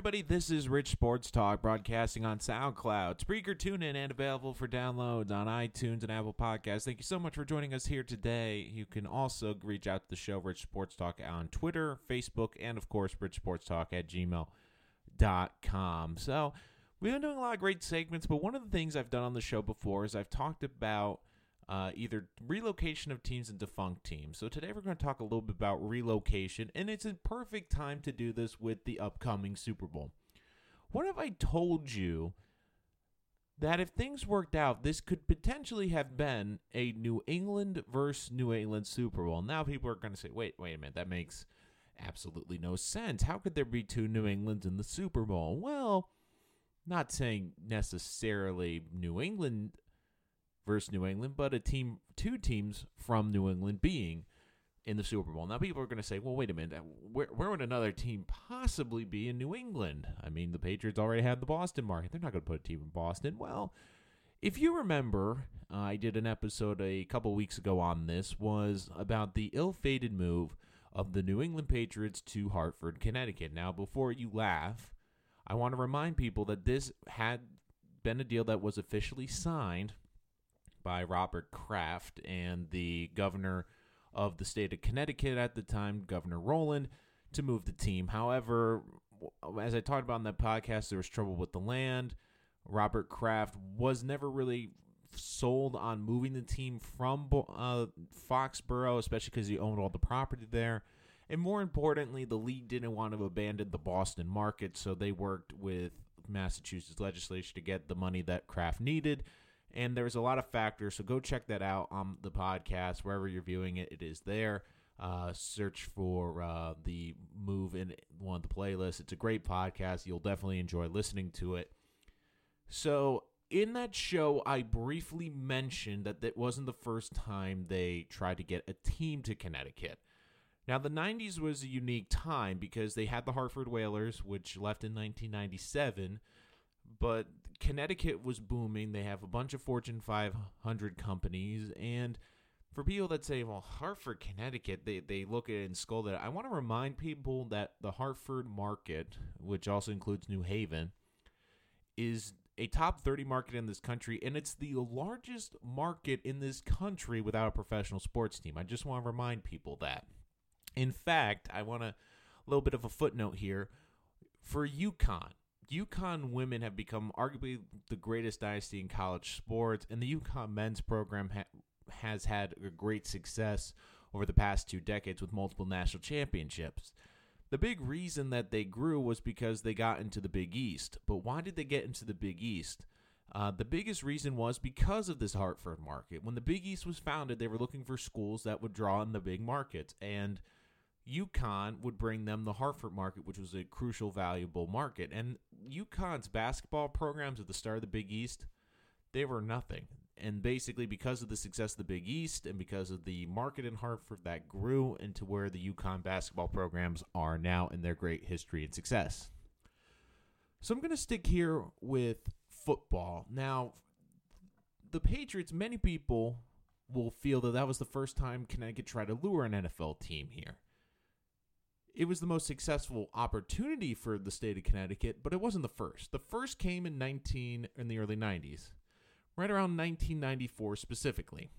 everybody. This is Rich Sports Talk, broadcasting on SoundCloud, Spreaker, TuneIn, and available for downloads on iTunes and Apple Podcasts. Thank you so much for joining us here today. You can also reach out to the show, Rich Sports Talk, on Twitter, Facebook, and of course, Rich Sports Talk at gmail.com. So, we've been doing a lot of great segments, but one of the things I've done on the show before is I've talked about uh, either relocation of teams and defunct teams. So today we're going to talk a little bit about relocation, and it's a perfect time to do this with the upcoming Super Bowl. What if I told you that if things worked out, this could potentially have been a New England versus New England Super Bowl? Now people are going to say, wait, wait a minute, that makes absolutely no sense. How could there be two New Englands in the Super Bowl? Well, not saying necessarily New England versus New England, but a team, two teams from New England being in the Super Bowl. Now, people are going to say, well, wait a minute, where, where would another team possibly be in New England? I mean, the Patriots already had the Boston market. They're not going to put a team in Boston. Well, if you remember, uh, I did an episode a couple weeks ago on this, was about the ill fated move of the New England Patriots to Hartford, Connecticut. Now, before you laugh, I want to remind people that this had been a deal that was officially signed by Robert Kraft and the governor of the state of Connecticut at the time, Governor Rowland, to move the team. However, as I talked about in that podcast, there was trouble with the land. Robert Kraft was never really sold on moving the team from uh, Foxborough, especially because he owned all the property there. And more importantly, the league didn't want to abandon the Boston market, so they worked with Massachusetts legislature to get the money that Kraft needed and there's a lot of factors. So go check that out on the podcast wherever you're viewing it. It is there. Uh, search for uh, the move in one of the playlists. It's a great podcast. You'll definitely enjoy listening to it. So in that show, I briefly mentioned that that wasn't the first time they tried to get a team to Connecticut. Now, the 90s was a unique time because they had the Hartford Whalers, which left in 1997, but Connecticut was booming. They have a bunch of Fortune 500 companies. And for people that say, well, Hartford, Connecticut, they, they look at it and scold it. I want to remind people that the Hartford market, which also includes New Haven, is a top 30 market in this country. And it's the largest market in this country without a professional sports team. I just want to remind people that. In fact, I want a little bit of a footnote here. For UConn, UConn women have become arguably the greatest dynasty in college sports, and the UConn men's program ha- has had great success over the past two decades with multiple national championships. The big reason that they grew was because they got into the Big East. But why did they get into the Big East? Uh, the biggest reason was because of this Hartford market. When the Big East was founded, they were looking for schools that would draw in the big markets. And UConn would bring them the Hartford market, which was a crucial, valuable market. And UConn's basketball programs at the start of the Big East, they were nothing. And basically, because of the success of the Big East and because of the market in Hartford, that grew into where the UConn basketball programs are now in their great history and success. So I'm going to stick here with football. Now, the Patriots, many people will feel that that was the first time Connecticut tried to lure an NFL team here it was the most successful opportunity for the state of Connecticut, but it wasn't the first. The first came in 19 in the early 90s, right around 1994 specifically,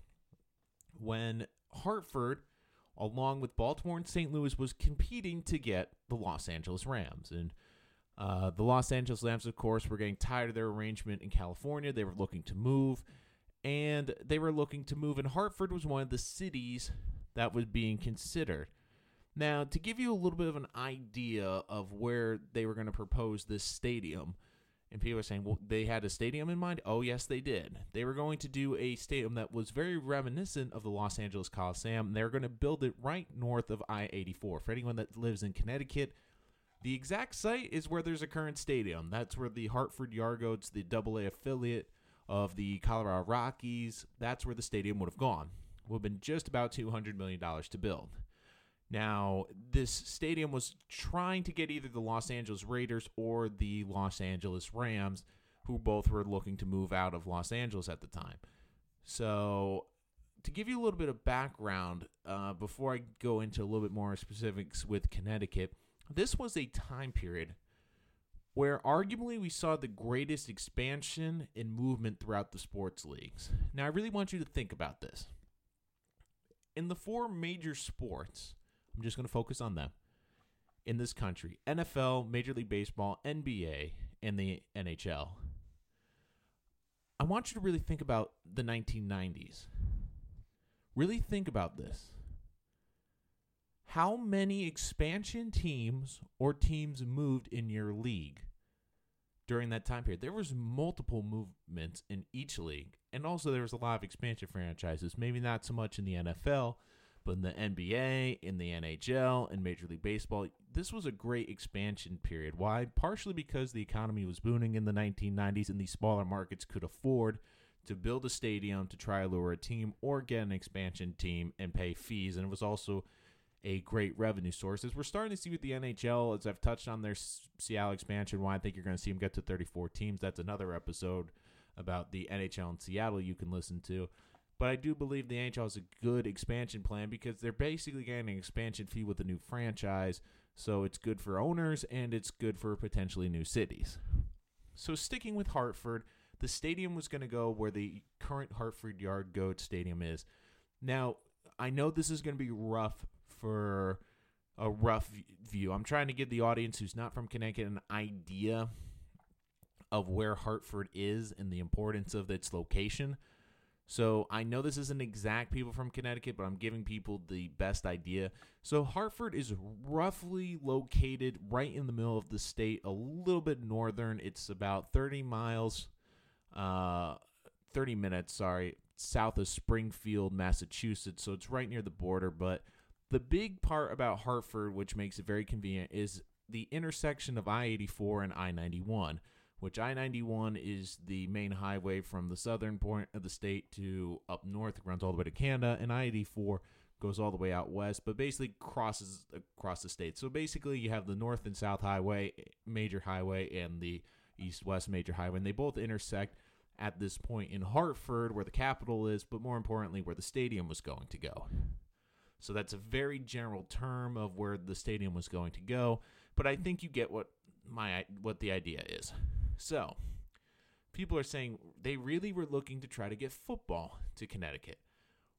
when Hartford, along with Baltimore and St. Louis, was competing to get the Los Angeles Rams. And uh, the Los Angeles Rams, of course, were getting tired of their arrangement in California. They were looking to move, and they were looking to move, and Hartford was one of the cities that was being considered. Now, to give you a little bit of an idea of where they were going to propose this stadium, and people are saying, well, they had a stadium in mind? Oh, yes, they did. They were going to do a stadium that was very reminiscent of the Los Angeles Coliseum. They're going to build it right north of I 84. For anyone that lives in Connecticut, the exact site is where there's a current stadium. That's where the Hartford Yard-Goats, the AA affiliate of the Colorado Rockies, that's where the stadium would have gone. Would have been just about $200 million to build. Now, this stadium was trying to get either the Los Angeles Raiders or the Los Angeles Rams, who both were looking to move out of Los Angeles at the time. So, to give you a little bit of background, uh, before I go into a little bit more specifics with Connecticut, this was a time period where arguably we saw the greatest expansion and movement throughout the sports leagues. Now, I really want you to think about this. In the four major sports, I'm just going to focus on them in this country NFL, Major League Baseball, NBA, and the NHL. I want you to really think about the 1990s. Really think about this. How many expansion teams or teams moved in your league during that time period? There was multiple movements in each league, and also there was a lot of expansion franchises. Maybe not so much in the NFL, but in the NBA, in the NHL, in Major League Baseball, this was a great expansion period. Why? Partially because the economy was booming in the 1990s and these smaller markets could afford to build a stadium to try to lure a team or get an expansion team and pay fees. And it was also a great revenue source. As we're starting to see with the NHL, as I've touched on their Seattle expansion, why I think you're going to see them get to 34 teams. That's another episode about the NHL in Seattle you can listen to. But I do believe the NHL is a good expansion plan because they're basically getting an expansion fee with a new franchise. So it's good for owners and it's good for potentially new cities. So sticking with Hartford, the stadium was going to go where the current Hartford Yard Goat Stadium is. Now, I know this is going to be rough for a rough view. I'm trying to give the audience who's not from Connecticut an idea of where Hartford is and the importance of its location. So I know this isn't exact people from Connecticut, but I'm giving people the best idea. So Hartford is roughly located right in the middle of the state, a little bit northern. It's about 30 miles, uh, 30 minutes, sorry, south of Springfield, Massachusetts. So it's right near the border. But the big part about Hartford, which makes it very convenient, is the intersection of I 84 and I 91 which I 91 is the main highway from the southern point of the state to up north, it runs all the way to Canada, and I 84 goes all the way out west, but basically crosses across the state. So basically, you have the north and south highway, major highway, and the east west major highway, and they both intersect at this point in Hartford, where the capital is, but more importantly, where the stadium was going to go. So that's a very general term of where the stadium was going to go, but I think you get what my what the idea is. So, people are saying they really were looking to try to get football to Connecticut.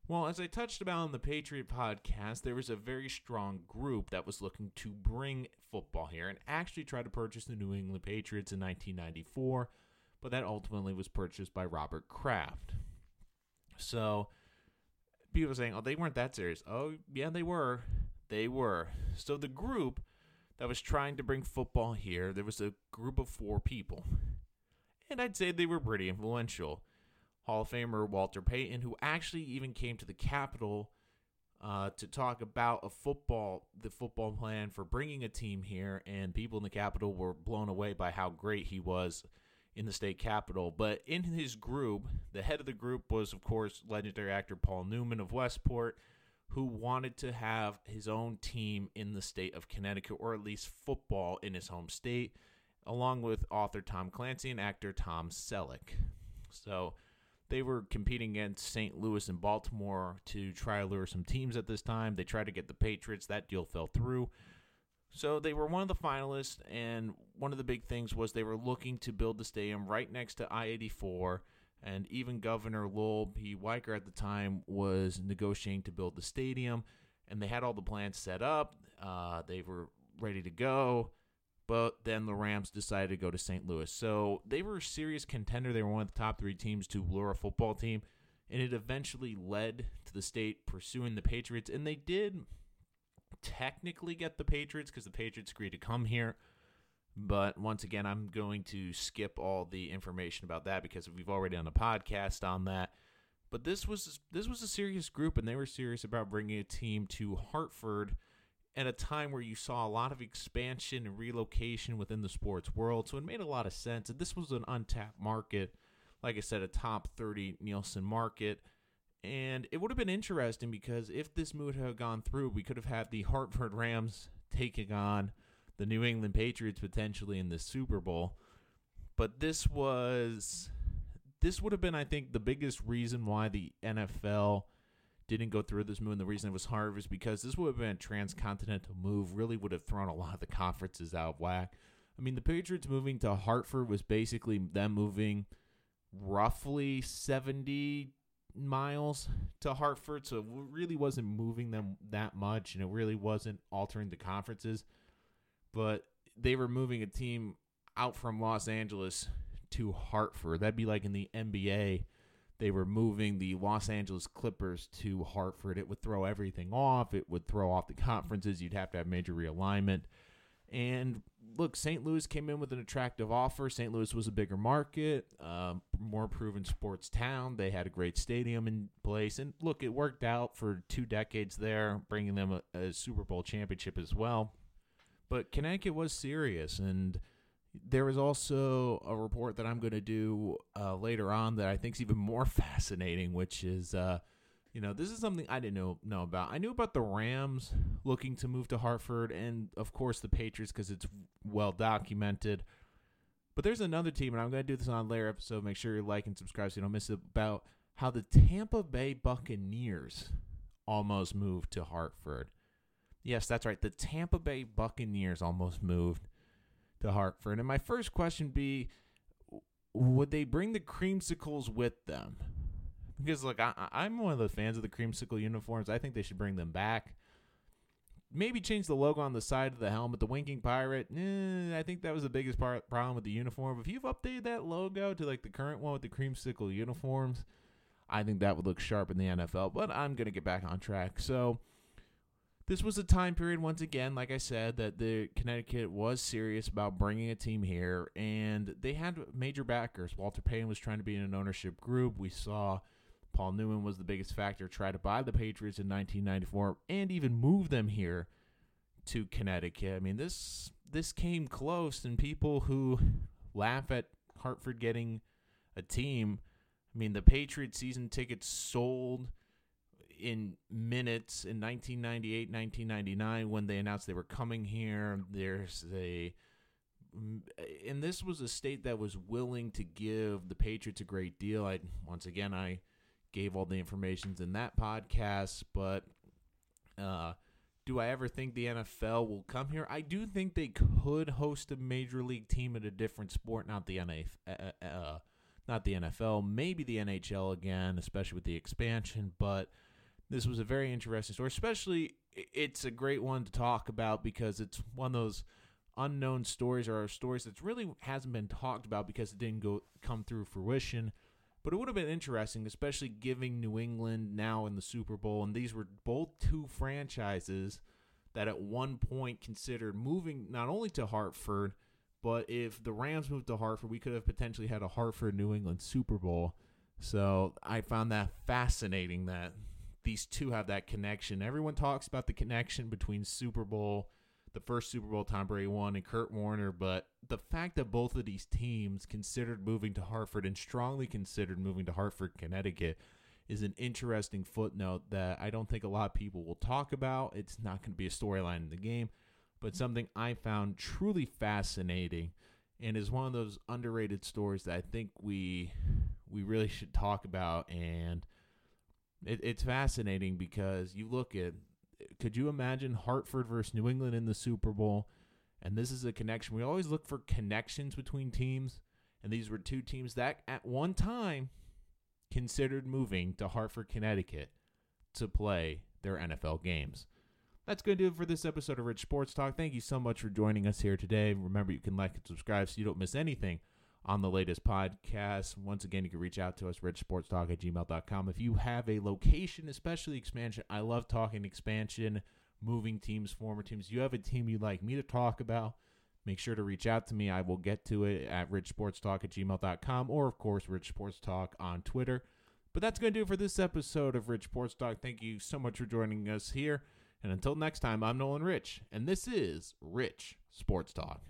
Well, as I touched about on the Patriot podcast, there was a very strong group that was looking to bring football here and actually try to purchase the New England Patriots in 1994, but that ultimately was purchased by Robert Kraft. So, people are saying, oh, they weren't that serious. Oh, yeah, they were. They were. So, the group that was trying to bring football here. There was a group of four people. And I'd say they were pretty influential. Hall of Famer Walter Payton, who actually even came to the Capitol uh, to talk about a football, the football plan for bringing a team here, and people in the Capitol were blown away by how great he was in the state capitol. But in his group, the head of the group was, of course, legendary actor Paul Newman of Westport who wanted to have his own team in the state of Connecticut, or at least football in his home state, along with author Tom Clancy and actor Tom Selleck. So they were competing against St. Louis and Baltimore to try to lure some teams at this time. They tried to get the Patriots. That deal fell through. So they were one of the finalists, and one of the big things was they were looking to build the stadium right next to I 84 and even Governor Lowell P. Weicker at the time was negotiating to build the stadium, and they had all the plans set up. Uh, they were ready to go, but then the Rams decided to go to St. Louis. So they were a serious contender. They were one of the top three teams to lure a football team, and it eventually led to the state pursuing the Patriots, and they did technically get the Patriots because the Patriots agreed to come here but once again, I'm going to skip all the information about that because we've already done a podcast on that. But this was this was a serious group, and they were serious about bringing a team to Hartford at a time where you saw a lot of expansion and relocation within the sports world. So it made a lot of sense. And this was an untapped market, like I said, a top 30 Nielsen market. And it would have been interesting because if this move had gone through, we could have had the Hartford Rams taking on the New England Patriots potentially in the Super Bowl. But this was this would have been, I think, the biggest reason why the NFL didn't go through this move. And the reason it was hard was because this would have been a transcontinental move, really would have thrown a lot of the conferences out of whack. I mean, the Patriots moving to Hartford was basically them moving roughly 70 miles to Hartford, so it really wasn't moving them that much, and it really wasn't altering the conferences. But they were moving a team out from Los Angeles to Hartford. That'd be like in the NBA. They were moving the Los Angeles Clippers to Hartford. It would throw everything off. It would throw off the conferences. You'd have to have major realignment. And look, St. Louis came in with an attractive offer. St. Louis was a bigger market, uh, more proven sports town. They had a great stadium in place. And look, it worked out for two decades there, bringing them a, a Super Bowl championship as well. But Connecticut was serious. And there was also a report that I'm going to do uh, later on that I think is even more fascinating, which is. Uh, you know, this is something I didn't know know about. I knew about the Rams looking to move to Hartford, and of course the Patriots because it's well documented. But there's another team, and I'm going to do this on a later episode. Make sure you like and subscribe so you don't miss it. About how the Tampa Bay Buccaneers almost moved to Hartford. Yes, that's right. The Tampa Bay Buccaneers almost moved to Hartford. And my first question be would they bring the creamsicles with them? Because like I, I'm one of the fans of the creamsicle uniforms. I think they should bring them back. Maybe change the logo on the side of the helmet. The winking pirate. Eh, I think that was the biggest part, problem with the uniform. If you've updated that logo to like the current one with the creamsicle uniforms, I think that would look sharp in the NFL. But I'm gonna get back on track. So this was a time period once again like i said that the connecticut was serious about bringing a team here and they had major backers walter payton was trying to be in an ownership group we saw Paul Newman was the biggest factor. try to buy the Patriots in 1994 and even move them here to Connecticut. I mean, this this came close, and people who laugh at Hartford getting a team. I mean, the Patriot season tickets sold in minutes in 1998, 1999 when they announced they were coming here. There's a and this was a state that was willing to give the Patriots a great deal. I once again I gave all the informations in that podcast. But uh, do I ever think the NFL will come here? I do think they could host a major league team at a different sport, not the NA, uh, uh, uh, not the NFL, maybe the NHL again, especially with the expansion. But this was a very interesting story. Especially, it's a great one to talk about because it's one of those unknown stories or stories that really hasn't been talked about because it didn't go come through fruition. But it would have been interesting, especially giving New England now in the Super Bowl, and these were both two franchises that at one point considered moving not only to Hartford, but if the Rams moved to Hartford, we could have potentially had a Hartford New England Super Bowl. So I found that fascinating that these two have that connection. Everyone talks about the connection between Super Bowl the first Super Bowl Tom Brady won and Kurt Warner, but the fact that both of these teams considered moving to Hartford and strongly considered moving to Hartford, Connecticut is an interesting footnote that I don't think a lot of people will talk about. It's not going to be a storyline in the game, but something I found truly fascinating and is one of those underrated stories that I think we we really should talk about and it, it's fascinating because you look at could you imagine Hartford versus New England in the Super Bowl? And this is a connection. We always look for connections between teams, and these were two teams that at one time considered moving to Hartford, Connecticut to play their NFL games. That's going to do it for this episode of Rich Sports Talk. Thank you so much for joining us here today. Remember, you can like and subscribe so you don't miss anything on the latest podcast. Once again, you can reach out to us, richsportstalk at gmail.com. If you have a location, especially expansion, I love talking expansion, moving teams, former teams. You have a team you'd like me to talk about, make sure to reach out to me. I will get to it at richsportstalk at gmail.com or, of course, Rich Sports Talk on Twitter. But that's going to do it for this episode of Rich Sports Talk. Thank you so much for joining us here. And until next time, I'm Nolan Rich, and this is Rich Sports Talk.